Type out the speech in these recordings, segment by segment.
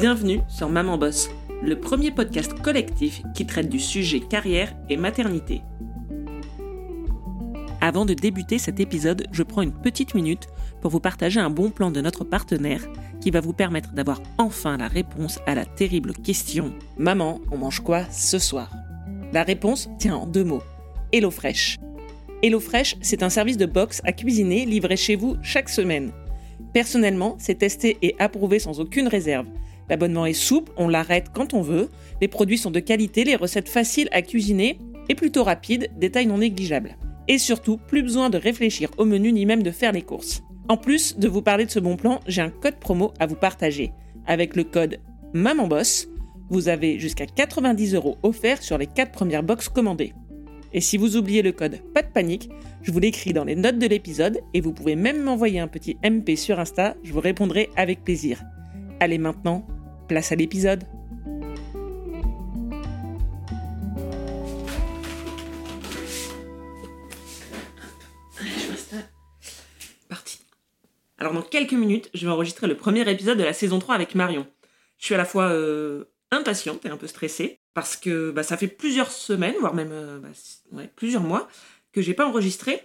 Bienvenue sur Maman Boss, le premier podcast collectif qui traite du sujet carrière et maternité. Avant de débuter cet épisode, je prends une petite minute pour vous partager un bon plan de notre partenaire qui va vous permettre d'avoir enfin la réponse à la terrible question Maman, on mange quoi ce soir? La réponse tient en deux mots HelloFresh. HelloFresh, c'est un service de box à cuisiner livré chez vous chaque semaine. Personnellement, c'est testé et approuvé sans aucune réserve. L'abonnement est souple, on l'arrête quand on veut, les produits sont de qualité, les recettes faciles à cuisiner et plutôt rapides, détail non négligeable. Et surtout, plus besoin de réfléchir au menu ni même de faire les courses. En plus de vous parler de ce bon plan, j'ai un code promo à vous partager. Avec le code MAMANBOSS, vous avez jusqu'à 90 euros offerts sur les 4 premières box commandées. Et si vous oubliez le code pas de panique, je vous l'écris dans les notes de l'épisode et vous pouvez même m'envoyer un petit MP sur Insta, je vous répondrai avec plaisir. Allez maintenant, place à l'épisode. Parti. Alors dans quelques minutes, je vais enregistrer le premier épisode de la saison 3 avec Marion. Je suis à la fois euh, impatiente et un peu stressée parce que bah, ça fait plusieurs semaines, voire même euh, bah, plusieurs mois, que j'ai pas enregistré.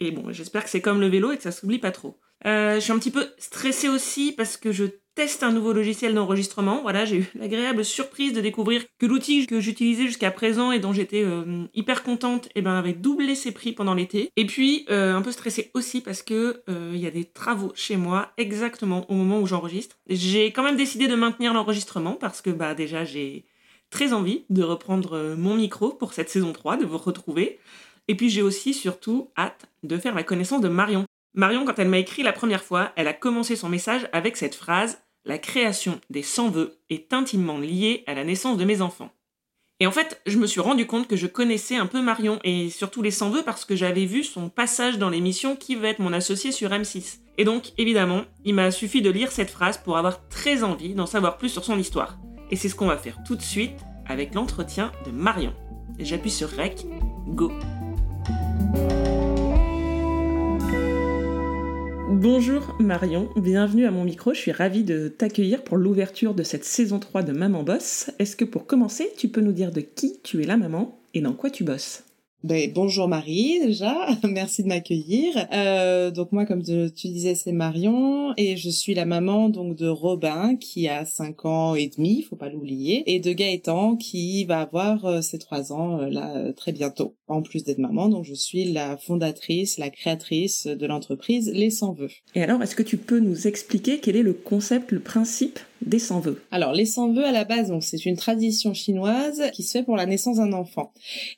Et bon, j'espère que c'est comme le vélo et que ça s'oublie pas trop. Euh, je suis un petit peu stressée aussi parce que je teste un nouveau logiciel d'enregistrement. Voilà, j'ai eu l'agréable surprise de découvrir que l'outil que j'utilisais jusqu'à présent et dont j'étais euh, hyper contente, eh ben, avait doublé ses prix pendant l'été. Et puis, euh, un peu stressée aussi parce que il y a des travaux chez moi exactement au moment où j'enregistre. J'ai quand même décidé de maintenir l'enregistrement parce que bah déjà j'ai très envie de reprendre mon micro pour cette saison 3, de vous retrouver. Et puis j'ai aussi surtout hâte de faire la connaissance de Marion. Marion, quand elle m'a écrit la première fois, elle a commencé son message avec cette phrase La création des 100 vœux est intimement liée à la naissance de mes enfants. Et en fait, je me suis rendu compte que je connaissais un peu Marion, et surtout les 100 vœux parce que j'avais vu son passage dans l'émission Qui va être mon associé sur M6. Et donc, évidemment, il m'a suffi de lire cette phrase pour avoir très envie d'en savoir plus sur son histoire. Et c'est ce qu'on va faire tout de suite avec l'entretien de Marion. J'appuie sur Rec, go Bonjour Marion, bienvenue à mon micro. Je suis ravie de t'accueillir pour l'ouverture de cette saison 3 de Maman Boss. Est-ce que pour commencer, tu peux nous dire de qui tu es la maman et dans quoi tu bosses? Ben, bonjour Marie déjà, merci de m'accueillir. Euh, donc moi comme tu disais c'est Marion et je suis la maman donc de Robin qui a 5 ans et demi, faut pas l'oublier, et de Gaëtan qui va avoir euh, ses 3 ans euh, là très bientôt. En plus d'être maman, donc je suis la fondatrice, la créatrice de l'entreprise Les Sans Vœux. Et alors est-ce que tu peux nous expliquer quel est le concept, le principe? Des sans vœux. Alors les sans vœux à la base donc c'est une tradition chinoise qui se fait pour la naissance d'un enfant.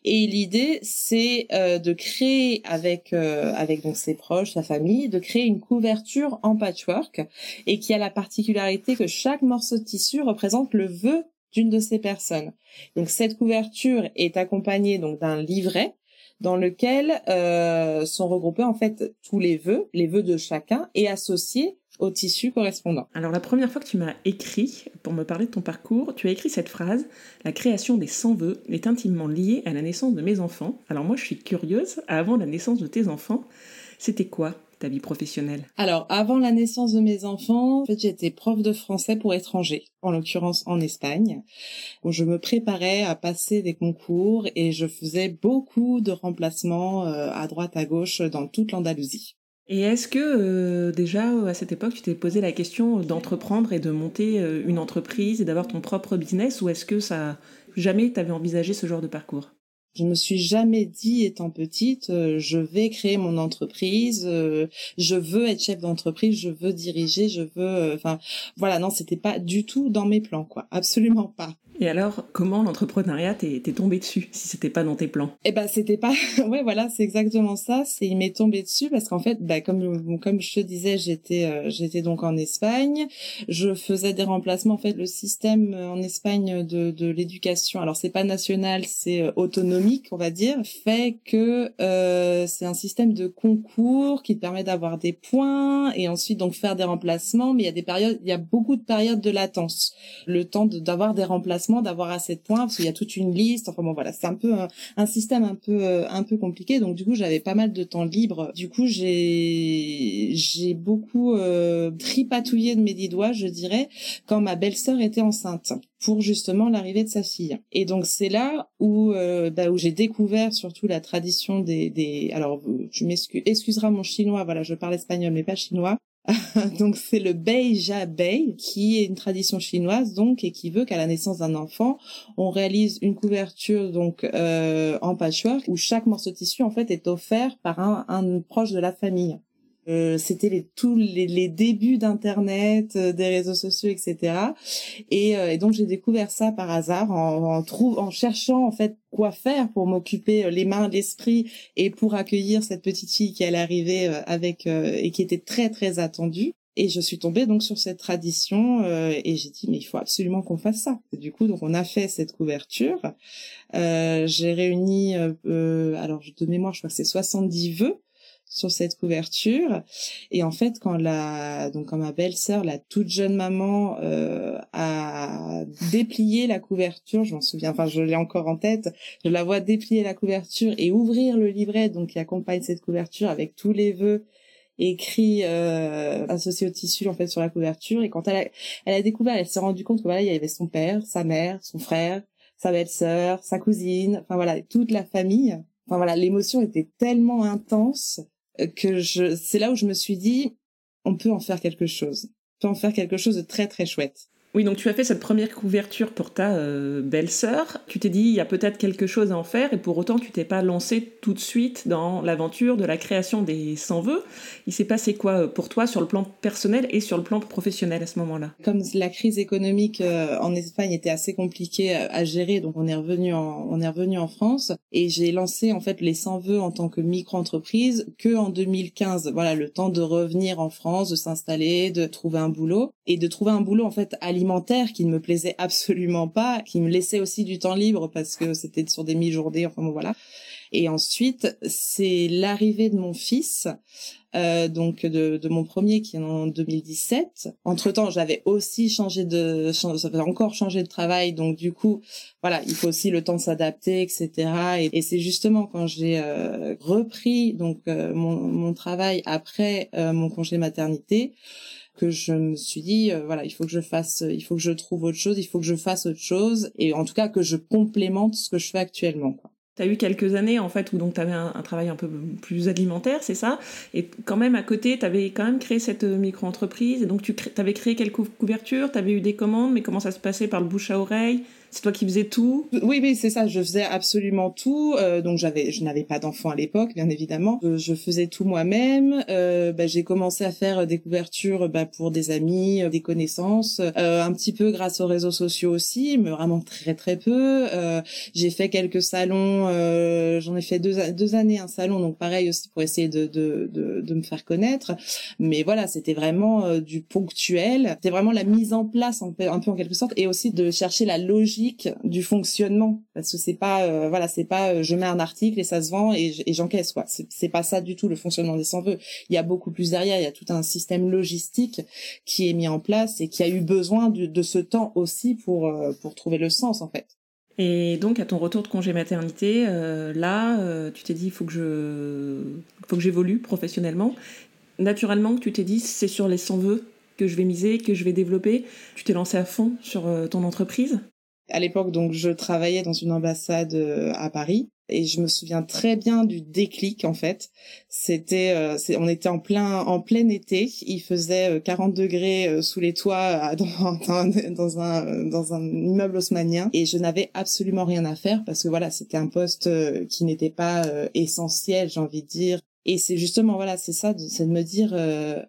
Et l'idée c'est euh, de créer avec euh, avec donc ses proches, sa famille, de créer une couverture en patchwork et qui a la particularité que chaque morceau de tissu représente le vœu d'une de ces personnes. Donc cette couverture est accompagnée donc d'un livret dans lequel euh, sont regroupés en fait tous les vœux, les vœux de chacun et associés au tissu correspondant. Alors la première fois que tu m'as écrit pour me parler de ton parcours, tu as écrit cette phrase La création des 100 vœux est intimement liée à la naissance de mes enfants. Alors moi je suis curieuse, avant la naissance de tes enfants, c'était quoi ta vie professionnelle? Alors, avant la naissance de mes enfants, en fait, j'étais prof de français pour étrangers, en l'occurrence en Espagne, où je me préparais à passer des concours et je faisais beaucoup de remplacements euh, à droite à gauche dans toute l'Andalousie. Et est-ce que euh, déjà à cette époque tu t'es posé la question d'entreprendre et de monter euh, une entreprise et d'avoir ton propre business ou est-ce que ça jamais t'avais envisagé ce genre de parcours? Je me suis jamais dit, étant petite, euh, je vais créer mon entreprise, je veux être chef d'entreprise, je veux diriger, je veux, enfin, voilà, non, c'était pas du tout dans mes plans, quoi, absolument pas. Et alors, comment l'entrepreneuriat t'est tombé dessus si c'était pas dans tes plans? Eh ben, c'était pas. ouais, voilà, c'est exactement ça. C'est il m'est tombé dessus parce qu'en fait, bah, comme comme je te disais, j'étais euh, j'étais donc en Espagne. Je faisais des remplacements. En fait, le système euh, en Espagne de de l'éducation, alors c'est pas national, c'est euh, autonomique, on va dire, fait que euh, c'est un système de concours qui te permet d'avoir des points et ensuite donc faire des remplacements. Mais il y a des périodes, il y a beaucoup de périodes de latence, le temps d'avoir des remplacements d'avoir assez de points parce qu'il y a toute une liste. Enfin bon voilà, c'est un peu un, système un peu euh, un peu compliqué. Donc du coup, j'avais pas mal de temps libre. Du coup, j'ai j'ai beaucoup euh, tripatouillé de mes dix doigts, je dirais, quand ma belle-sœur était enceinte pour justement l'arrivée de sa fille. Et donc c'est là où euh, bah, où j'ai découvert surtout la tradition des des alors tu m'excuseras mon chinois, voilà, je parle espagnol mais pas chinois. donc c'est le Beija Bei qui est une tradition chinoise donc et qui veut qu'à la naissance d'un enfant, on réalise une couverture donc euh, en patchwork où chaque morceau de tissu en fait est offert par un, un proche de la famille. Euh, c'était les tous les, les débuts d'internet, euh, des réseaux sociaux, etc. Et, euh, et donc j'ai découvert ça par hasard en, en, en cherchant en fait quoi faire pour m'occuper les mains, l'esprit et pour accueillir cette petite fille qui allait arriver avec et qui était très très attendue. Et je suis tombée donc sur cette tradition et j'ai dit mais il faut absolument qu'on fasse ça. du coup donc on a fait cette couverture. j'ai réuni alors de mémoire je crois que c'est 70 vœux sur cette couverture. Et en fait, quand la donc quand ma belle-sœur, la toute jeune maman, euh, a déplié la couverture, je m'en souviens, enfin je l'ai encore en tête, je la vois déplier la couverture et ouvrir le livret donc qui accompagne cette couverture avec tous les vœux écrits euh, associés au tissu en fait sur la couverture. Et quand elle a, elle a découvert, elle s'est rendue compte que voilà, il y avait son père, sa mère, son frère, sa belle-sœur, sa cousine, enfin voilà, toute la famille. Enfin voilà, l'émotion était tellement intense que je, c'est là où je me suis dit, on peut en faire quelque chose. On peut en faire quelque chose de très très chouette. Oui, donc tu as fait cette première couverture pour ta euh, belle-sœur. Tu t'es dit, il y a peut-être quelque chose à en faire, et pour autant, tu t'es pas lancé tout de suite dans l'aventure de la création des 100 vœux. Il s'est passé quoi euh, pour toi sur le plan personnel et sur le plan professionnel à ce moment-là? Comme la crise économique euh, en Espagne était assez compliquée à, gérer, donc on est revenu en, on est revenu en France, et j'ai lancé en fait les 100 vœux en tant que micro-entreprise que en 2015. Voilà, le temps de revenir en France, de s'installer, de trouver un boulot, et de trouver un boulot en fait à qui ne me plaisait absolument pas, qui me laissait aussi du temps libre parce que c'était sur des mi-journées, enfin voilà. Et ensuite, c'est l'arrivée de mon fils, euh, donc de, de, mon premier qui est en 2017. Entre temps, j'avais aussi changé de, encore changé de travail, donc du coup, voilà, il faut aussi le temps de s'adapter, etc. Et, et c'est justement quand j'ai euh, repris donc euh, mon, mon, travail après euh, mon congé maternité que je me suis dit euh, voilà il faut que je fasse il faut que je trouve autre chose il faut que je fasse autre chose et en tout cas que je complémente ce que je fais actuellement quoi. Tu as eu quelques années en fait où donc tu avais un, travail un peu plus alimentaire, c'est ça? Et quand même à côté, tu avais quand même créé cette euh, micro-entreprise et donc tu avais créé quelques couvertures, tu avais eu des commandes, mais comment ça se passait par le bouche à oreille? C'est toi qui faisais tout Oui, oui, c'est ça. Je faisais absolument tout. Euh, donc j'avais, je n'avais pas d'enfant à l'époque, bien évidemment. Euh, je faisais tout moi-même. Euh, bah, j'ai commencé à faire des couvertures bah, pour des amis, des connaissances, un petit peu grâce aux réseaux sociaux aussi, mais vraiment très très peu. j'ai fait quelques salons. J'en ai fait deux, deux années un salon, donc pareil aussi pour essayer de de, de, de me faire connaître. Mais voilà, c'était vraiment du ponctuel. C'était vraiment la mise en place un peu en quelque sorte, et aussi de chercher la logique du fonctionnement. Parce que c'est pas euh, voilà c'est pas euh, je mets un article et ça se vend et, j'encaisse quoi. C'est pas ça du tout le fonctionnement des sans vœux il y a beaucoup plus derrière. Il y a tout un système logistique qui est mis en place et qui a eu besoin de, ce temps aussi pour euh, pour trouver le sens en fait. Et donc à ton retour de congé maternité là tu t'es dit il faut que je faut que j'évolue professionnellement. Naturellement tu t'es dit c'est sur les sans vœux que je vais miser, que je vais développer. Tu t'es lancé à fond sur ton entreprise? À l'époque, donc, je travaillais dans une ambassade euh, à Paris et je me souviens très bien du déclic en fait. C'était, euh, on était en plein en plein été, il faisait 40 euh, degrés sous les toits dans, dans, un dans un immeuble haussmanien et je n'avais absolument rien à faire parce que voilà, c'était un poste qui n'était pas essentiel, j'ai envie de dire. Et c'est justement voilà, c'est ça, c'est de me dire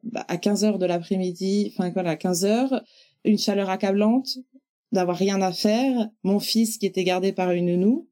bah, à 15 heures de l'après-midi, enfin voilà, à 15 heures, une chaleur accablante, d'avoir rien à faire, mon fils qui était gardé par une nounou,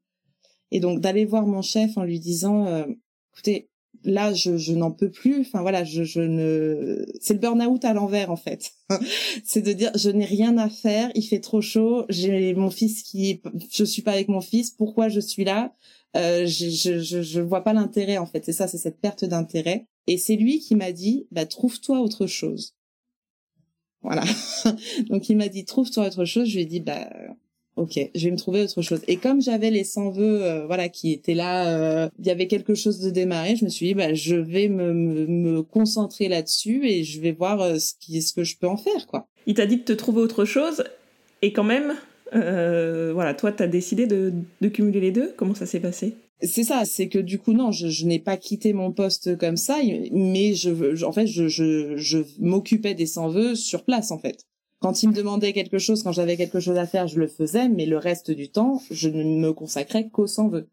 et donc d'aller voir mon chef en lui disant, euh, écoutez, là je, je n'en peux plus, enfin voilà, je, je ne, c'est le burn-out à l'envers en fait, c'est de dire je n'ai rien à faire, il fait trop chaud, j'ai mon fils qui, je suis pas avec mon fils, pourquoi je suis là, euh, je, je, je, vois pas l'intérêt en fait, c'est ça, c'est cette perte d'intérêt, et c'est lui qui m'a dit, bah trouve-toi autre chose. Voilà. Donc il m'a dit trouve-toi autre chose. Je lui ai dit bah ok, je vais me trouver autre chose. Et comme j'avais les 100 vœux, euh, voilà, qui étaient là, euh, il y avait quelque chose de démarré. Je me suis dit, bah, je vais me, me, concentrer là-dessus et je vais voir euh, ce qui, ce que je peux en faire, quoi. Il t'a dit de te trouver autre chose, et quand même, voilà, toi, t'as décidé de, de cumuler les deux. Comment ça s'est passé? C'est ça, c'est que du coup non, je, je n'ai pas quitté mon poste comme ça, mais je, en fait, je, je, je m'occupais des 100 vœux sur place en fait. Quand il me demandait quelque chose, quand j'avais quelque chose à faire, je le faisais, mais le reste du temps, je ne me consacrais qu'au sans vœux.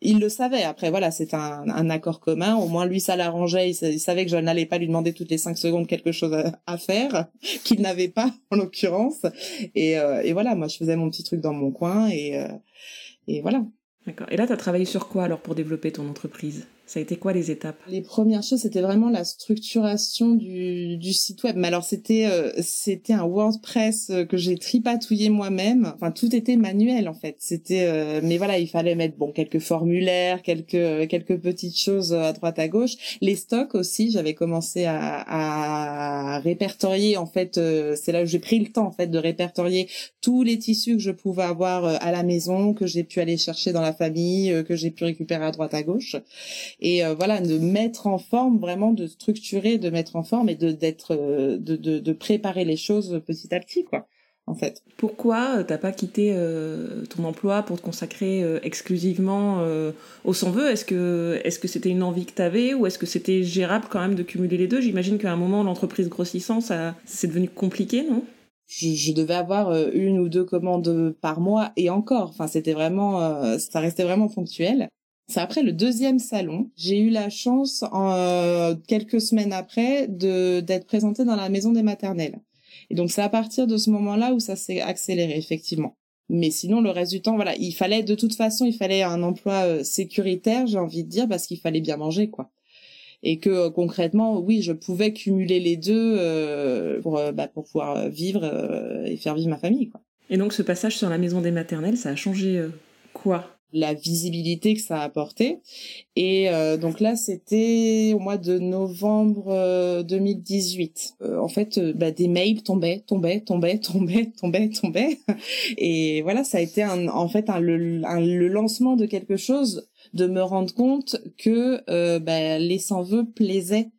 Il le savait. Après, voilà, c'est un, un, accord commun. Au moins, lui, ça l'arrangeait. Il, savait que je n'allais pas lui demander toutes les cinq secondes quelque chose à, faire, qu'il n'avait pas, en l'occurrence. Et, euh, et, voilà, moi, je faisais mon petit truc dans mon coin et, euh, et voilà. D'accord. Et là, tu as travaillé sur quoi alors pour développer ton entreprise? Ça a été quoi les étapes? Les premières choses, c'était vraiment la structuration du, du site web. Mais alors c'était euh, c'était un WordPress euh, que j'ai tripatouillé moi-même. Enfin tout était manuel en fait. C'était euh, mais voilà, il fallait mettre bon quelques formulaires, quelques quelques petites choses à droite à gauche. Les stocks aussi, j'avais commencé à, à répertorier en fait. c'est là où j'ai pris le temps en fait de répertorier tous les tissus que je pouvais avoir à la maison, que j'ai pu aller chercher dans la famille, que j'ai pu récupérer à droite à gauche et euh, voilà de mettre en forme vraiment de structurer de mettre en forme et de d'être euh, de, de, de préparer les choses petit à petit quoi en fait. Pourquoi euh, t'as pas quitté ton emploi pour te consacrer exclusivement au sans vœu Est-ce que est-ce que c'était une envie que t'avais ou est-ce que c'était gérable quand même de cumuler les deux? J'imagine qu'à un moment l'entreprise grossissant, ça c'est devenu compliqué, non? Je, je, devais avoir une ou deux commandes par mois et encore. Enfin, c'était vraiment, ça restait vraiment ponctuel. C'est après le deuxième salon, j'ai eu la chance, en, euh, quelques semaines après, de d'être présentée dans la maison des maternelles. Et donc c'est à partir de ce moment-là où ça s'est accéléré effectivement. Mais sinon le reste du temps, voilà, il fallait de toute façon, il fallait un emploi euh, sécuritaire, j'ai envie de dire, parce qu'il fallait bien manger, quoi. Et que euh, concrètement, oui, je pouvais cumuler les deux pour bah, pour pouvoir vivre et faire vivre ma famille, quoi. Et donc ce passage sur la maison des maternelles, ça a changé quoi? La visibilité que ça a apporté. Et euh, donc là, c'était au mois de novembre 2018. Euh, euh, en fait, bah, des mails tombaient, tombaient, tombaient, tombaient, tombaient, tombaient. Et voilà, ça a été un, en fait un, le, le lancement de quelque chose, de me rendre compte que bah, les sans-vœux plaisaient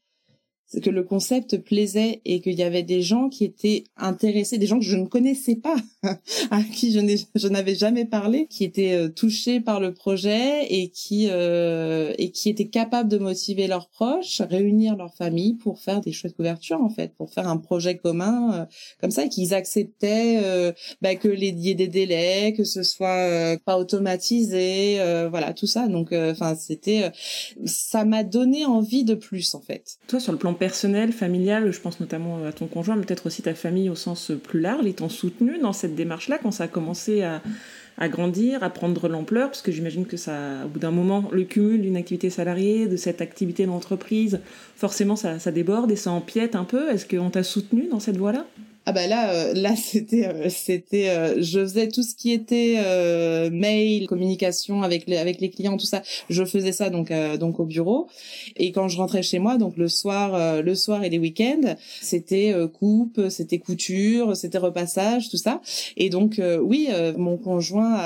que le concept plaisait et qu'il y avait des gens qui étaient intéressés, des gens que je ne connaissais pas, à qui je n'avais jamais parlé, qui étaient euh, touchés par le projet et qui euh, et qui étaient capables de motiver leurs proches, réunir leur famille pour faire des chouettes couvertures en fait, pour faire un projet commun euh, comme ça, et qu'ils acceptaient bah, que les y des délais, que ce soit pas automatisé, voilà tout ça. Donc enfin c'était, ça m'a donné envie de plus en fait. Toi sur personnel, familial, je pense notamment à ton conjoint, peut-être aussi ta famille au sens plus large, ils t'ont soutenu dans cette démarche-là quand ça a commencé à, grandir, à prendre l'ampleur, parce que j'imagine que ça, au bout d'un moment, le cumul d'une activité salariée, de cette activité d'entreprise, forcément ça, ça déborde et ça empiète un peu. Est-ce qu'on t'a soutenu dans cette voie-là? Ah bah là, euh, là c'était, euh, c'était, euh, je faisais tout ce qui était mail, communication avec les avec les clients, tout ça. Je faisais ça donc donc au bureau. Et quand je rentrais chez moi, donc le soir, le soir et les week-ends, c'était coupe, c'était couture, c'était repassage, tout ça. Et donc oui, mon conjoint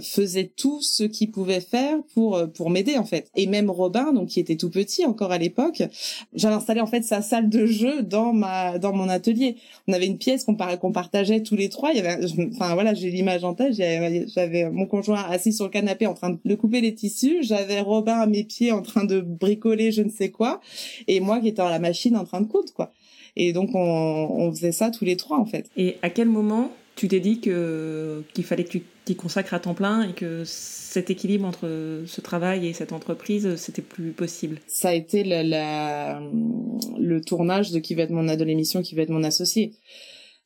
faisait tout ce qu'il pouvait faire pour pour m'aider en fait. Et même Robin, donc qui était tout petit encore à l'époque, j'avais installé en fait sa salle de jeu dans ma dans mon atelier on avait une pièce qu'on partageait tous les trois. Il y avait, enfin voilà, j'ai l'image en tête. J'avais mon conjoint assis sur le canapé en train de couper les tissus. J'avais Robin à mes pieds en train de bricoler je ne sais quoi, et moi qui étais à la machine en train de coudre quoi. Et donc on, on faisait ça tous les trois en fait. Et à quel moment tu t'es dit que qu'il fallait que tu t'y consacres à temps plein et que cet équilibre entre ce travail et cette entreprise, c'était plus possible Ça a été la, le tournage de qui va être mon de l'émission qui va être mon associé.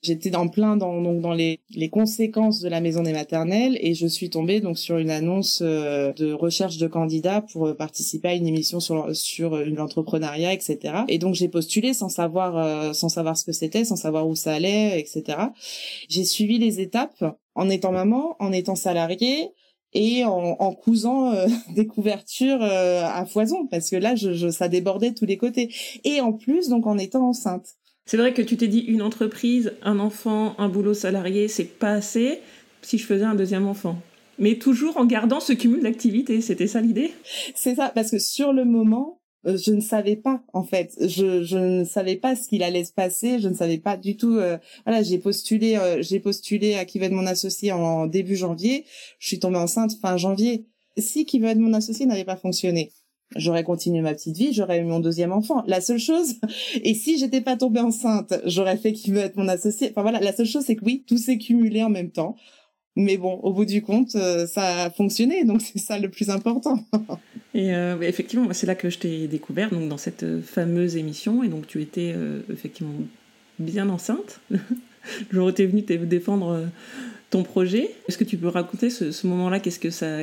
J'étais dans plein dans donc dans les, les conséquences de la maison des maternelles et je suis tombée donc sur une annonce euh, de recherche de candidats pour euh, participer à une émission sur sur l'entrepreneuriat etc. Et donc j'ai postulé sans savoir euh, sans savoir ce que c'était, sans savoir où ça allait etc. J'ai suivi les étapes en étant maman, en étant salariée et en, en cousant des couvertures à foison parce que là je, je, ça débordait de tous les côtés et en plus donc en étant enceinte c'est vrai que tu t'es dit une entreprise, un enfant, un boulot salarié, c'est pas assez. si je faisais un deuxième enfant. Mais toujours en gardant ce cumul d'activités, c'était ça l'idée? C'est ça, parce que sur le moment, euh, je ne savais pas en fait je, je ne savais pas ce qu'il allait se passer je ne savais pas du tout euh, voilà j'ai postulé euh, j'ai postulé à qui va être mon associé en, début janvier je suis tombée enceinte fin janvier si qui va être mon associé n'avait pas fonctionné j'aurais continué ma petite vie j'aurais eu mon deuxième enfant la seule chose et si j'étais pas tombée enceinte j'aurais fait qui veut être mon associé enfin voilà la seule chose c'est que oui tout s'est cumulé en même temps mais bon, au bout du compte, euh, ça a fonctionné, donc c'est ça le plus important. et euh, effectivement, c'est là que je t'ai découvert, donc dans cette euh, fameuse émission, et donc tu étais effectivement bien enceinte. le jour où tu es venue défendre ton projet. Est-ce que tu peux raconter ce moment-là? Qu'est-ce que ça,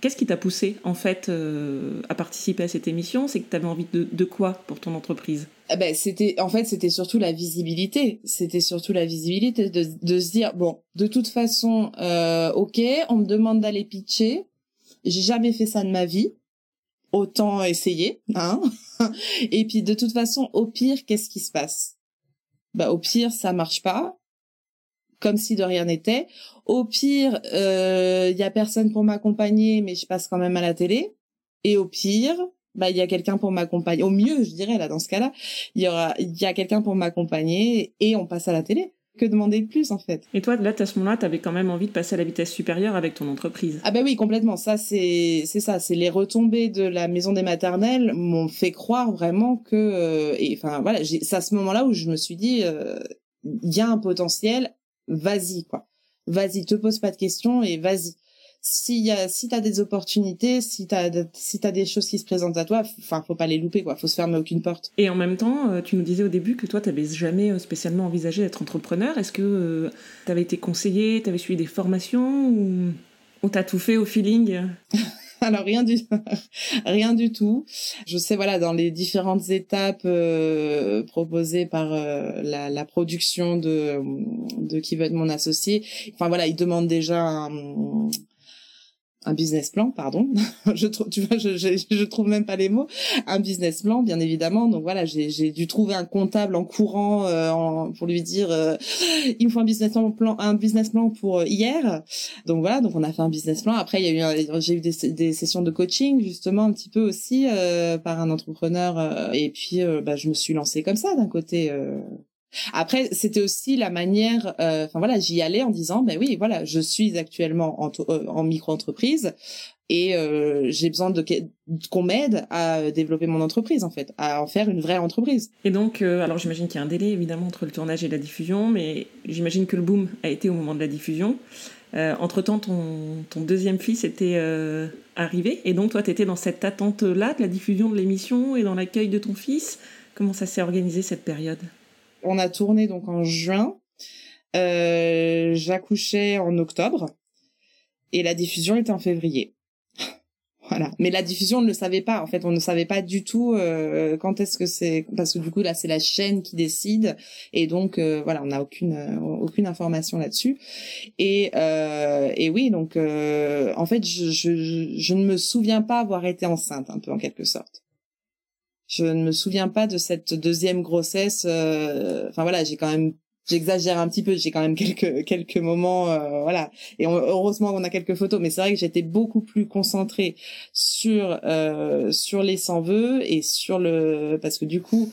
Qu'est-ce qui t'a poussé en fait euh, à participer à cette émission? C'est que tu avais envie de, de, quoi pour ton entreprise? Eh ben c'était en fait c'était surtout la visibilité. C'était surtout la visibilité de, de se dire bon de toute façon euh, ok on me demande d'aller pitcher. J'ai jamais fait ça de ma vie. Autant essayer hein. Et puis de toute façon au pire qu'est-ce qui se passe? Bah au pire ça marche pas comme si de rien n'était. Au pire, il euh, y a personne pour m'accompagner, mais je passe quand même à la télé. Et au pire, bah il y a quelqu'un pour m'accompagner. Au mieux, je dirais là dans ce cas-là, il y aura il y a quelqu'un pour m'accompagner et on passe à la télé. Que demander de plus en fait? Et toi, là, à ce moment-là, tu avais quand même envie de passer à la vitesse supérieure avec ton entreprise? Ah bah oui, complètement. Ça, c'est c'est ça. C'est les retombées de la maison des maternelles m'ont fait croire vraiment que. Euh, et enfin voilà, c'est à ce moment-là où je me suis dit, euh, il y a un potentiel vas-y quoi. Vas-y, te pose pas de questions et vas-y. S'il y a, si t'as des opportunités, si t'as, si t'as des choses qui se présentent à toi, enfin, faut pas les louper, quoi. Faut se fermer aucune porte. Et en même temps, euh, tu nous disais au début que toi, t'avais jamais euh, spécialement envisagé d'être entrepreneur. Est-ce que euh, t'avais été conseillé, t'avais suivi des formations ou, ou t'as tout fait au feeling? Alors rien du rien du tout. Je sais voilà dans les différentes étapes euh, proposées par euh, la, production de de qui veut être mon associé. Enfin voilà, il demande déjà un, un business plan, pardon. je trouve, tu vois, je, je, je, trouve même pas les mots. Un business plan, bien évidemment. Donc voilà, j'ai dû trouver un comptable en courant euh, en, pour lui dire, euh, il me faut un business plan, un business plan pour euh, hier. Donc voilà, donc on a fait un business plan. Après, il y a eu, j'ai eu des, des, sessions de coaching justement un petit peu aussi par un entrepreneur. et puis, bah, je me suis lancée comme ça d'un côté. Après, c'était aussi la manière, euh, enfin voilà, j'y allais en disant, ben oui, voilà, je suis actuellement en, euh, en micro-entreprise et euh, j'ai besoin de qu'on m'aide à développer mon entreprise en fait, à en faire une vraie entreprise. Et donc, alors j'imagine qu'il y a un délai évidemment entre le tournage et la diffusion, mais j'imagine que le boom a été au moment de la diffusion. entre temps, ton, ton deuxième fils était arrivé, et donc toi, tu étais dans cette attente-là de la diffusion de l'émission et dans l'accueil de ton fils. Comment ça s'est organisé cette période? On a tourné donc en juin. Euh, j'accouchais en octobre et la diffusion était en février. voilà. Mais la diffusion, on ne le savait pas. En fait, on ne savait pas du tout euh, quand est-ce que c'est parce que du coup là, c'est la chaîne qui décide et donc euh, voilà, on n'a aucune aucune information là-dessus. Et et oui, donc en fait, je, je ne me souviens pas avoir été enceinte un peu en quelque sorte. Je ne me souviens pas de cette deuxième grossesse. Euh, enfin voilà, j'ai quand même j'exagère un petit peu, j'ai quand même quelques quelques moments, euh, voilà. Et heureusement qu'on a quelques photos, mais c'est vrai que j'étais beaucoup plus concentrée sur euh, sur les sans vœux et sur le parce que du coup,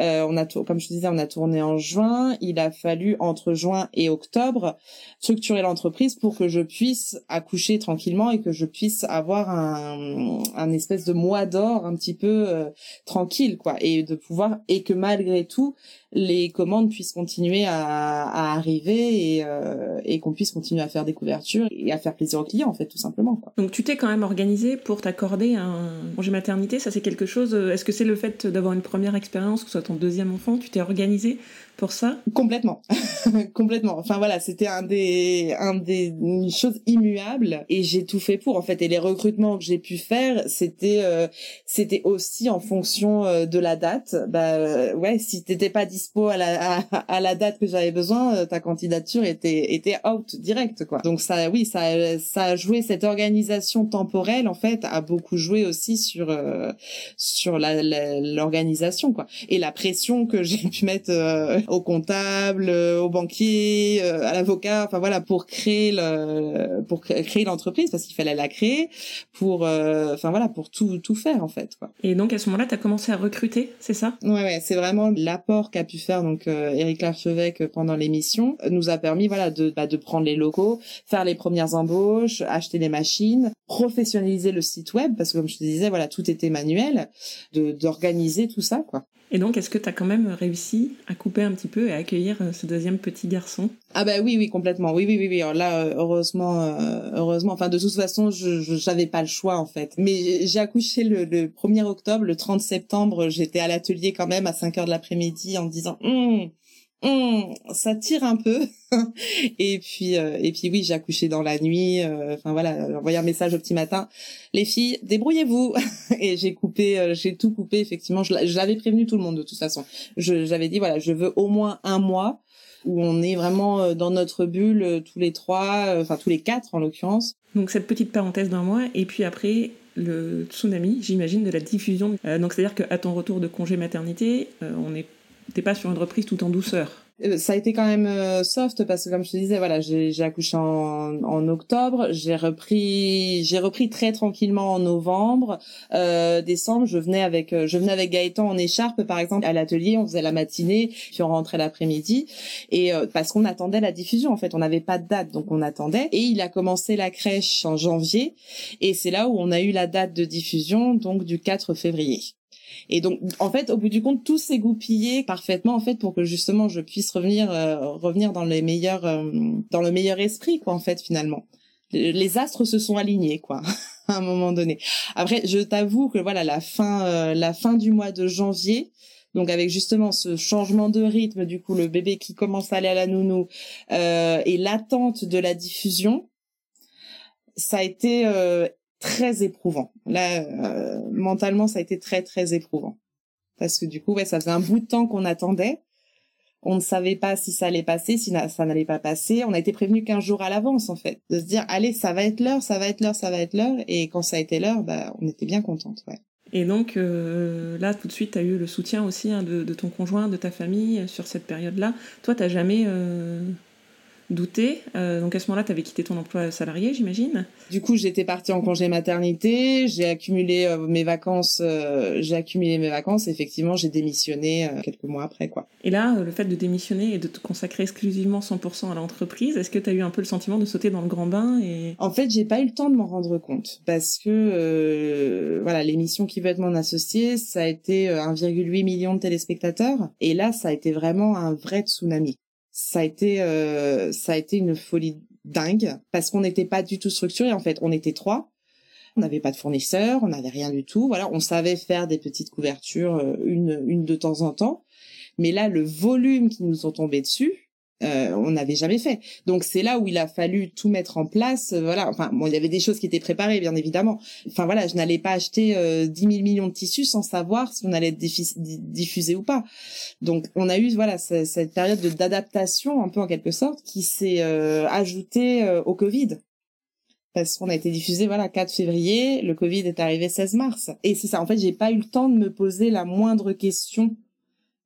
euh, on a comme je te disais, on a tourné en juin. Il a fallu entre juin et octobre structurer l'entreprise pour que je puisse accoucher tranquillement et que je puisse avoir un un espèce de mois d'or un petit peu euh, tranquille quoi et de pouvoir et que malgré tout les commandes puissent continuer à, arriver euh, et, qu'on puisse continuer à faire des couvertures et à faire plaisir aux clients, en fait, tout simplement. Quoi. Donc tu t'es quand même organisé pour t'accorder un congé maternité, ça c'est quelque chose, euh, est-ce que c'est le fait d'avoir une première expérience, que ce soit ton deuxième enfant, tu t'es organisé pour ça? Complètement, complètement. Enfin voilà, c'était un des un des choses immuables et j'ai tout fait pour en fait. Et les recrutements que j'ai pu faire, c'était euh, c'était aussi en fonction euh, de la date. Bah euh, ouais, si t'étais pas dispo à la à, la date que j'avais besoin, ta candidature était était out direct quoi. Donc ça, oui, ça ça a joué cette organisation temporelle en fait a beaucoup joué aussi sur sur la l'organisation quoi et la pression que j'ai pu mettre au comptable, au banquier, à l'avocat, enfin voilà pour créer le pour créer l'entreprise parce qu'il fallait la créer pour enfin voilà pour tout tout faire en fait quoi. Et donc à ce moment-là, tu as commencé à recruter, c'est ça? Ouais, ouais, c'est vraiment l'apport qu'a pu faire donc euh, Eric Larchevêque euh, pendant l'émission euh, nous a permis voilà de bah, de prendre les locaux, faire les premières embauches, acheter les machines, professionnaliser le site web parce que comme je te disais voilà tout était manuel, de d'organiser tout ça quoi. Et donc, est-ce que tu as quand même réussi à couper un petit peu et à accueillir euh, ce deuxième petit garçon? Ah bah oui, oui, complètement. Oui, oui, oui, oui. là, euh, heureusement, euh, heureusement. Enfin, de toute façon, je n'avais pas le choix en fait. Mais j'ai accouché le, 1er octobre, le 30 septembre, j'étais à l'atelier quand même à 5 heures de l'après-midi en me disant hum, hum, ça tire un peu. et puis euh, et puis oui, j'ai accouché dans la nuit. Euh, enfin voilà, envoyé un message au petit matin. Les filles, débrouillez-vous. et j'ai coupé, euh, j'ai tout coupé. Effectivement, je l'avais prévenu tout le monde de toute façon. J'avais dit voilà, je veux au moins un mois où on est vraiment dans notre bulle tous les trois, enfin tous les quatre en l'occurrence. Donc cette petite parenthèse d'un mois et puis après le tsunami, j'imagine, de la diffusion. donc c'est-à-dire qu'à ton retour de congé maternité, on n'est pas sur une reprise tout en douceur. Euh, ça a été quand même euh, soft parce que comme je te disais voilà j'ai accouché en, en octobre j'ai repris j'ai repris très tranquillement en novembre euh, décembre je venais avec euh, je venais avec Gaëtan en écharpe par exemple à l'atelier on faisait la matinée puis on rentrait l'après-midi. Et parce qu'on attendait la diffusion en fait on n'avait pas de date donc on attendait. Et il a commencé la crèche en janvier et c'est là où on a eu la date de diffusion donc du 4 février et donc, en fait, au bout du compte, tout s'est goupillé parfaitement, en fait, pour que justement je puisse revenir, euh, revenir dans les meilleurs, euh, dans le meilleur esprit, quoi, en fait, finalement. Les astres se sont alignés, quoi, à un moment donné. Après, je t'avoue que voilà, la fin, euh, la fin du mois de janvier, donc avec justement ce changement de rythme, du coup, le bébé qui commence à aller à la nounou et l'attente de la diffusion, ça a été très éprouvant. Là, euh, mentalement, ça a été très très éprouvant parce que du coup, ouais, ça faisait un bout de temps qu'on attendait. On ne savait pas si ça allait passer, si ça n'allait pas passer. On a été prévenu qu'un jour à l'avance, en fait, de se dire, allez, ça va être l'heure, ça va être l'heure, ça va être l'heure. Et quand ça a été l'heure, bah, on était bien contente, ouais. Et donc euh, là, tout de suite, tu as eu le soutien aussi hein, de, ton conjoint, de ta famille euh, sur cette période-là. Toi, tu jamais douter. Euh, donc à ce moment-là, tu avais quitté ton emploi salarié, j'imagine. Du coup, j'étais partie en congé maternité, j'ai accumulé euh, mes vacances, euh, j'ai accumulé mes vacances, et effectivement, j'ai démissionné quelques mois après quoi. Et là, le fait de démissionner et de te consacrer exclusivement 100% à l'entreprise, est-ce que tu as eu un peu le sentiment de sauter dans le grand bain et En fait, j'ai pas eu le temps de m'en rendre compte parce que voilà, l'émission qui veut être mon associé, ça a été 1,8 million de téléspectateurs. Et là, ça a été vraiment un vrai tsunami ça a été euh, ça a été une folie dingue parce qu'on n'était pas du tout structuré en fait. On était trois. On n'avait pas de fournisseurs on n'avait rien du tout. Voilà on savait faire des petites couvertures euh, une une de temps en temps. Mais là le volume qui nous sont tombés dessus euh, on n'avait jamais fait. Donc c'est là où il a fallu tout mettre en place. Euh, voilà. Enfin, bon, il y avait des choses qui étaient préparées, bien évidemment. Enfin voilà, je n'allais pas acheter euh, 10 000 millions de tissus sans savoir si on allait être diffusé ou pas. Donc on a eu voilà cette période d'adaptation un peu en quelque sorte qui s'est euh, ajoutée au Covid parce qu'on a été diffusé voilà 4 février, le Covid est arrivé 16 mars. Et c'est ça, en fait, j'ai pas eu le temps de me poser la moindre question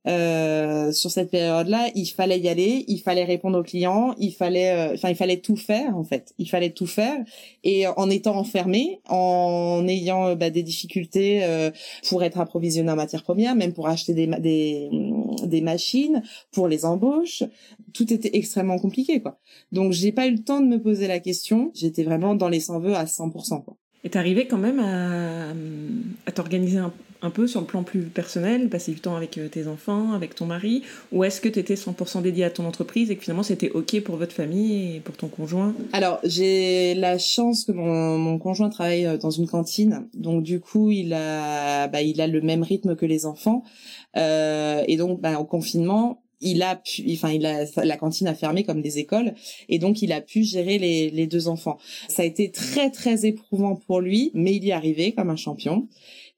euh, sur cette période-là, il fallait y aller, il fallait répondre aux clients, il fallait, euh, enfin, il fallait tout faire en fait. Il fallait tout faire et en étant enfermé, en ayant euh, bah, des difficultés pour être approvisionné en matières premières, même pour acheter des, des des machines, pour les embauches, tout était extrêmement compliqué quoi. Donc j'ai pas eu le temps de me poser la question. J'étais vraiment dans les sans vœux à 100%. Quoi. Et t'arrivais quand même à, à t'organiser un, un, peu sur le plan plus personnel, passer du temps avec euh, tes enfants, avec ton mari, ou est-ce que tu étais 100% dédié à ton entreprise et que finalement c'était ok pour votre famille et pour ton conjoint? Alors j'ai la chance que mon, mon, conjoint travaille euh, dans une cantine, donc du coup il a, bah, il a le même rythme que les enfants, euh, et donc bah, au confinement il a pu, enfin, il a, la cantine a fermé comme des écoles, et donc il a pu gérer les, les deux enfants. Ça a été très très éprouvant pour lui, mais il y est arrivé comme un champion.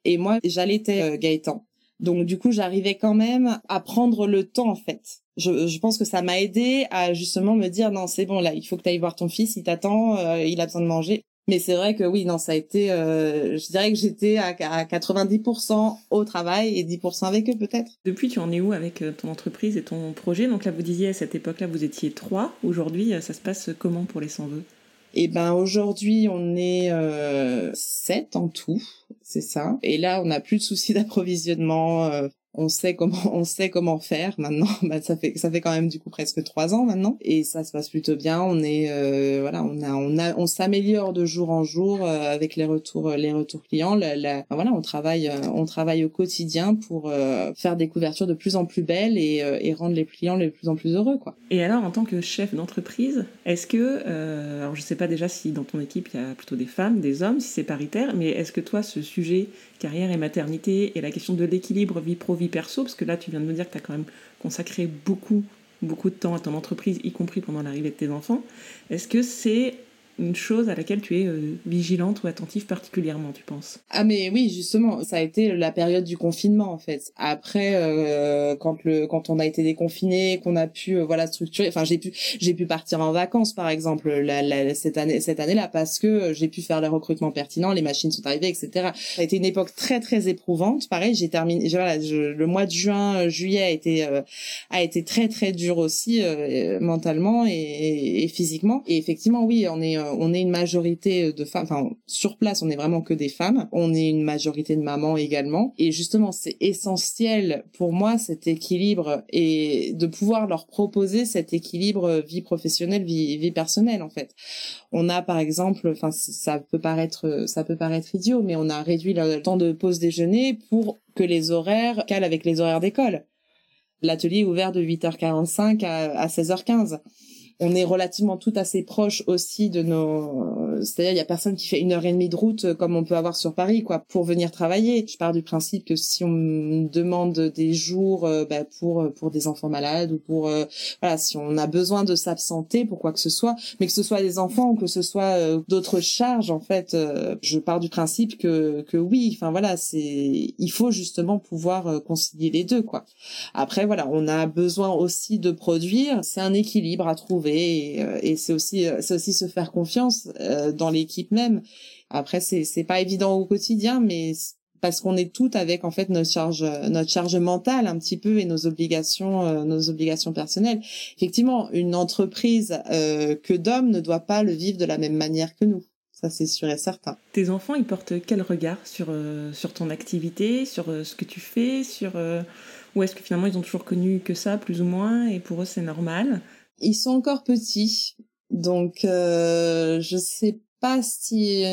Et moi, j'allaitais euh, Gaëtan. Donc du coup, j'arrivais quand même à prendre le temps en fait. Je, je pense que ça m'a aidé à justement me dire non, c'est bon là, il faut que tu ailles voir ton fils, il t'attend, euh, il a besoin de manger. Mais c'est vrai que oui, non, ça a été, euh, je dirais que j'étais à, à 90% au travail et 10% avec eux peut-être. Depuis, tu en es où avec euh, ton entreprise et ton projet? Donc là, vous disiez à cette époque-là, vous étiez trois. Aujourd'hui, ça se passe comment pour les sans vœux? Et ben aujourd'hui, on est euh, sept en tout, c'est ça. Et là, on n'a plus de soucis d'approvisionnement. Euh, on sait comment on sait comment faire maintenant. Bah, ça fait ça fait quand même du coup presque trois ans maintenant et ça se passe plutôt bien. On est euh, voilà, on a on a on s'améliore de jour en jour euh, avec les retours les retours clients. La, voilà, on travaille euh, on travaille au quotidien pour faire des couvertures de plus en plus belles et, et rendre les clients de plus en plus heureux quoi. Et alors en tant que chef d'entreprise, est-ce que alors je sais pas déjà si dans ton équipe il y a plutôt des femmes, des hommes, si c'est paritaire, mais est-ce que toi ce sujet carrière et maternité et la question de l'équilibre vie pro perso parce que là tu viens de me dire que tu as quand même consacré beaucoup beaucoup de temps à ton entreprise y compris pendant l'arrivée de tes enfants. Est-ce que c'est une chose à laquelle tu es euh, vigilante ou attentive particulièrement, tu penses? Ah mais oui, justement, ça a été la période du confinement en fait. Après, euh, quand le quand on a été déconfiné, qu'on a pu euh, voilà structurer, enfin j'ai pu j'ai pu partir en vacances par exemple la, cette année cette année là parce que j'ai pu faire les recrutements pertinents, les machines sont arrivées, etc. Ça a été une époque très très éprouvante. Pareil, j'ai terminé, voilà, le mois de juin juillet a été a été très très dur aussi mentalement et, et, physiquement. Et effectivement, oui, on est on est une majorité de femmes, enfin sur place on est vraiment que des femmes, on est une majorité de mamans également, et justement c'est essentiel pour moi cet équilibre et de pouvoir leur proposer cet équilibre vie professionnelle vie vie personnelle en fait. On a par exemple, enfin ça peut paraître ça peut paraître idiot, mais on a réduit le temps de pause déjeuner pour que les horaires calent avec les horaires d'école. L'atelier est ouvert de 8h45 à 16h15 on est relativement tout assez proche aussi de nos c'est-à-dire il y a personne qui fait une heure et demie de route euh, comme on peut avoir sur Paris quoi pour venir travailler. Je pars du principe que si on demande des jours euh, bah, pour euh, pour des enfants malades ou pour voilà si on a besoin de s'absenter pour quoi que ce soit mais que ce soit des enfants ou que ce soit d'autres charges en fait je pars du principe que que oui enfin voilà c'est il faut justement pouvoir concilier les deux quoi. Après voilà on a besoin aussi de produire. C'est un équilibre à trouver euh, et, c'est aussi euh, c'est aussi se faire confiance euh, dans l'équipe même. Après c'est c'est pas évident au quotidien mais parce qu'on est toutes avec en fait notre charge mentale un petit peu et nos obligations nos obligations personnelles. Effectivement, une entreprise que d'hommes ne doit pas le vivre de la même manière que nous. Ça c'est sûr et certain. Tes enfants, ils portent quel regard sur sur ton activité, sur ce que tu fais, sur ou est-ce que finalement ils ont toujours connu que ça plus ou moins et pour eux c'est normal? Ils sont encore petits, donc euh, je sais pas si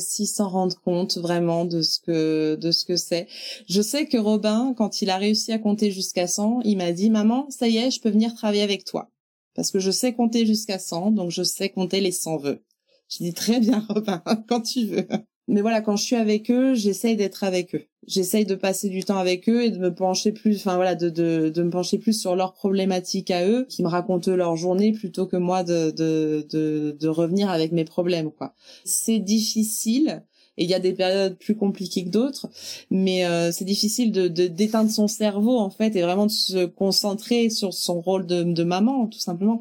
s'ils s'en rendent compte vraiment de ce que de ce que c'est. Je sais que Robin, quand il a réussi à compter jusqu'à 100, il m'a dit maman, ça y est, je peux venir travailler avec toi parce que je sais compter jusqu'à 100, donc je sais compter les 100 vœux. Je dis très bien Robin, quand tu veux mais voilà, quand je suis avec eux, j'essaye d'être avec eux. J'essaye de passer du temps avec eux et de me pencher plus, enfin voilà, de, de, de me pencher plus sur leurs problématiques à eux, qui me racontent leur journée plutôt que moi de, de, de, de revenir avec mes problèmes, quoi. C'est difficile. Et il y a des périodes plus compliquées que d'autres, mais euh, c'est difficile de d'éteindre son cerveau en fait et vraiment de se concentrer sur son rôle de, de maman tout simplement.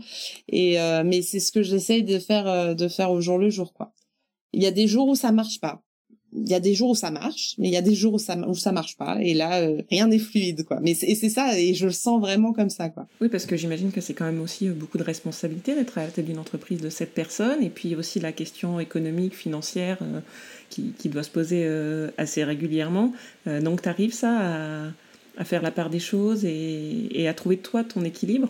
Et euh, mais c'est ce que j'essaye de faire euh, de faire au jour le jour quoi. Il y a des jours où ça marche pas. Il y a des jours où ça marche, mais il y a des jours où ça où ça marche pas. Et là, euh, rien n'est fluide, quoi. Mais c'est ça, et je le sens vraiment comme ça, quoi. Oui, parce que j'imagine que c'est quand même aussi euh, beaucoup de responsabilité d'être à la tête d'une entreprise de cette personne, et puis aussi la question économique, financière, euh, qui, qui, doit se poser assez régulièrement. donc, tu arrives ça à, à, faire la part des choses et, et à trouver toi ton équilibre?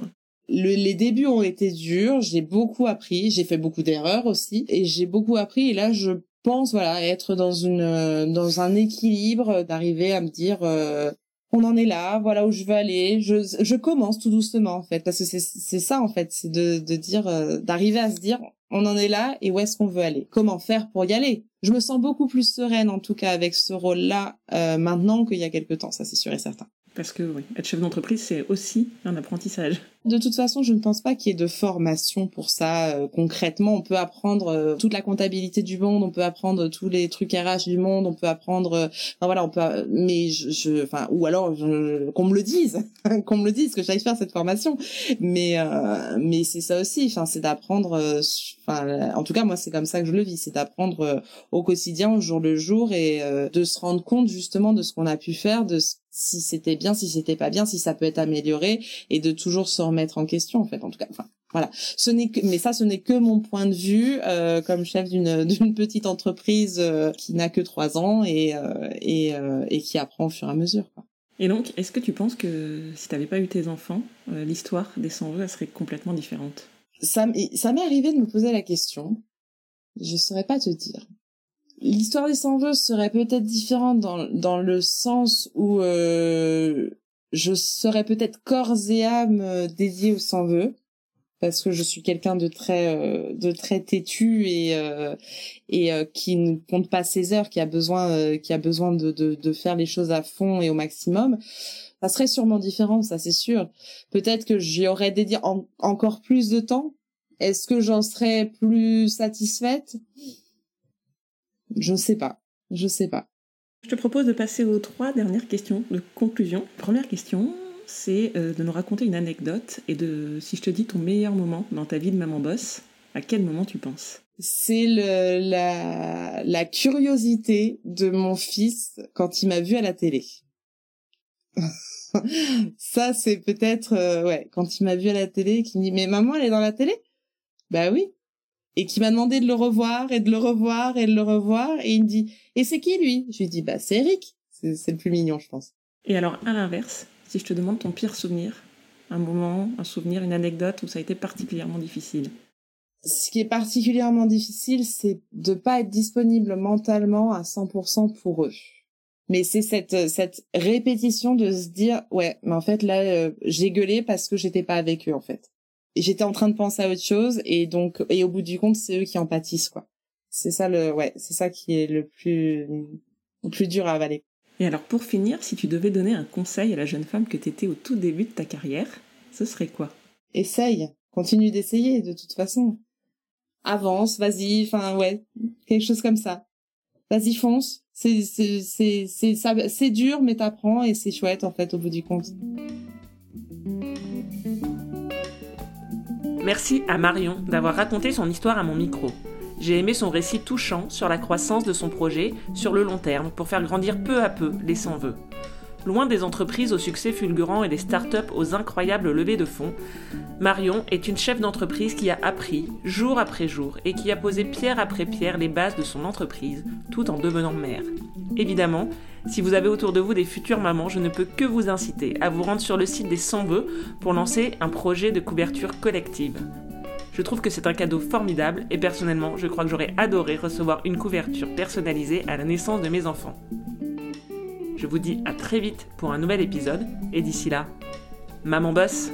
Les débuts ont été durs, j'ai beaucoup appris, j'ai fait beaucoup d'erreurs aussi et j'ai beaucoup appris et là je pense voilà être dans une euh, dans un équilibre d'arriver à me dire euh, on en est là, voilà où je veux aller, je, je commence tout doucement en fait. Parce que c'est ça en fait, c'est de de dire euh, d'arriver à se dire on en est là et où est-ce qu'on veut aller? Comment faire pour y aller? Je me sens beaucoup plus sereine en tout cas avec ce rôle-là maintenant qu'il y a quelque temps, ça c'est sûr et certain Parce que oui, être chef d'entreprise, c'est aussi un apprentissage. De toute façon, je ne pense pas qu'il y ait de formation pour ça. Euh, concrètement, on peut apprendre euh, toute la comptabilité du monde, on peut apprendre tous les trucs RH du monde, on peut apprendre. Euh, enfin voilà, on peut. Mais je, enfin, ou alors qu'on me le dise, qu'on me le dise que j'aille faire cette formation. Mais mais c'est ça aussi. Enfin, c'est d'apprendre. Enfin, en tout cas, moi, c'est comme ça que je le vis. C'est d'apprendre au quotidien, au jour le jour, et de se rendre compte justement de ce qu'on a pu faire, de si c'était bien, si c'était pas bien, si ça peut être amélioré, et de toujours se remettre en question en fait en tout cas enfin voilà ce n'est que mais ça ce n'est que mon point de vue euh, comme chef d'une d'une petite entreprise euh, qui n'a que trois ans et euh, et, et qui apprend au fur et à mesure quoi. Et donc, est-ce que tu penses que si tu n'avais pas eu tes enfants, l'histoire des 100 vœux serait complètement différente? Ça, ça m'est arrivé de me poser la question. Je saurais pas te dire. L'histoire des 100 vœux serait peut-être différente dans, dans le sens où je serais peut-être corps et âme euh, dédiée aux sans vœux parce que je suis quelqu'un de très euh, de très têtu et euh, et qui ne compte pas ses heures, qui a besoin qui a besoin de, de, de faire les choses à fond et au maximum. Ça serait sûrement différent, ça c'est sûr. Peut-être que j'y aurais dédié encore plus de temps. Est-ce que j'en serais plus satisfaite? Je ne sais pas. Je sais pas. Je te propose de passer aux trois dernières questions de conclusion. Première question, c'est euh, de nous raconter une anecdote et de si je te dis ton meilleur moment dans ta vie de maman boss, à quel moment tu penses? C'est la, la curiosité de mon fils quand il m'a vu à la télé. Ça, c'est peut-être, euh, ouais, quand il m'a vu à la télé, qu'il me dit, mais maman, elle est dans la télé? Bah oui et qui m'a demandé de le revoir et de le revoir et de le revoir et il me dit et c'est qui lui? Je lui dis bah c'est Eric, c'est le plus mignon je pense. Et alors à l'inverse, si je te demande ton pire souvenir, un moment, un souvenir, une anecdote où ça a été particulièrement difficile. Ce qui est particulièrement difficile, c'est de pas être disponible mentalement à 100% pour eux. Mais c'est cette cette répétition de se dire ouais, mais en fait là euh, j'ai gueulé parce que j'étais pas avec eux en fait j'étais en train de penser à autre chose et donc et au bout du compte c'est eux qui en pâtissent quoi. C'est ça le ouais c'est ça qui est le plus le plus dur à avaler. Et alors pour finir si tu devais donner un conseil à la jeune femme que t'étais au tout début de ta carrière ce serait quoi? Essaye. Continue d'essayer de toute façon. Avance vas-y enfin ouais quelque chose comme ça. Vas-y fonce. C'est c'est c'est c'est dur mais t'apprends et c'est chouette en fait au bout du compte Merci à Marion d'avoir raconté son histoire à mon micro. J'ai aimé son récit touchant sur la croissance de son projet sur le long terme pour faire grandir peu à peu les sans-vœux. Loin des entreprises au succès fulgurant et des startups aux incroyables levées de fonds, Marion est une chef d'entreprise qui a appris, jour après jour, et qui a posé pierre après pierre les bases de son entreprise, tout en devenant mère. Évidemment, si vous avez autour de vous des futures mamans, je ne peux que vous inciter à vous rendre sur le site des 100 vœux pour lancer un projet de couverture collective. Je trouve que c'est un cadeau formidable et personnellement, je crois que j'aurais adoré recevoir une couverture personnalisée à la naissance de mes enfants. Je vous dis à très vite pour un nouvel épisode et d'ici là, maman bosse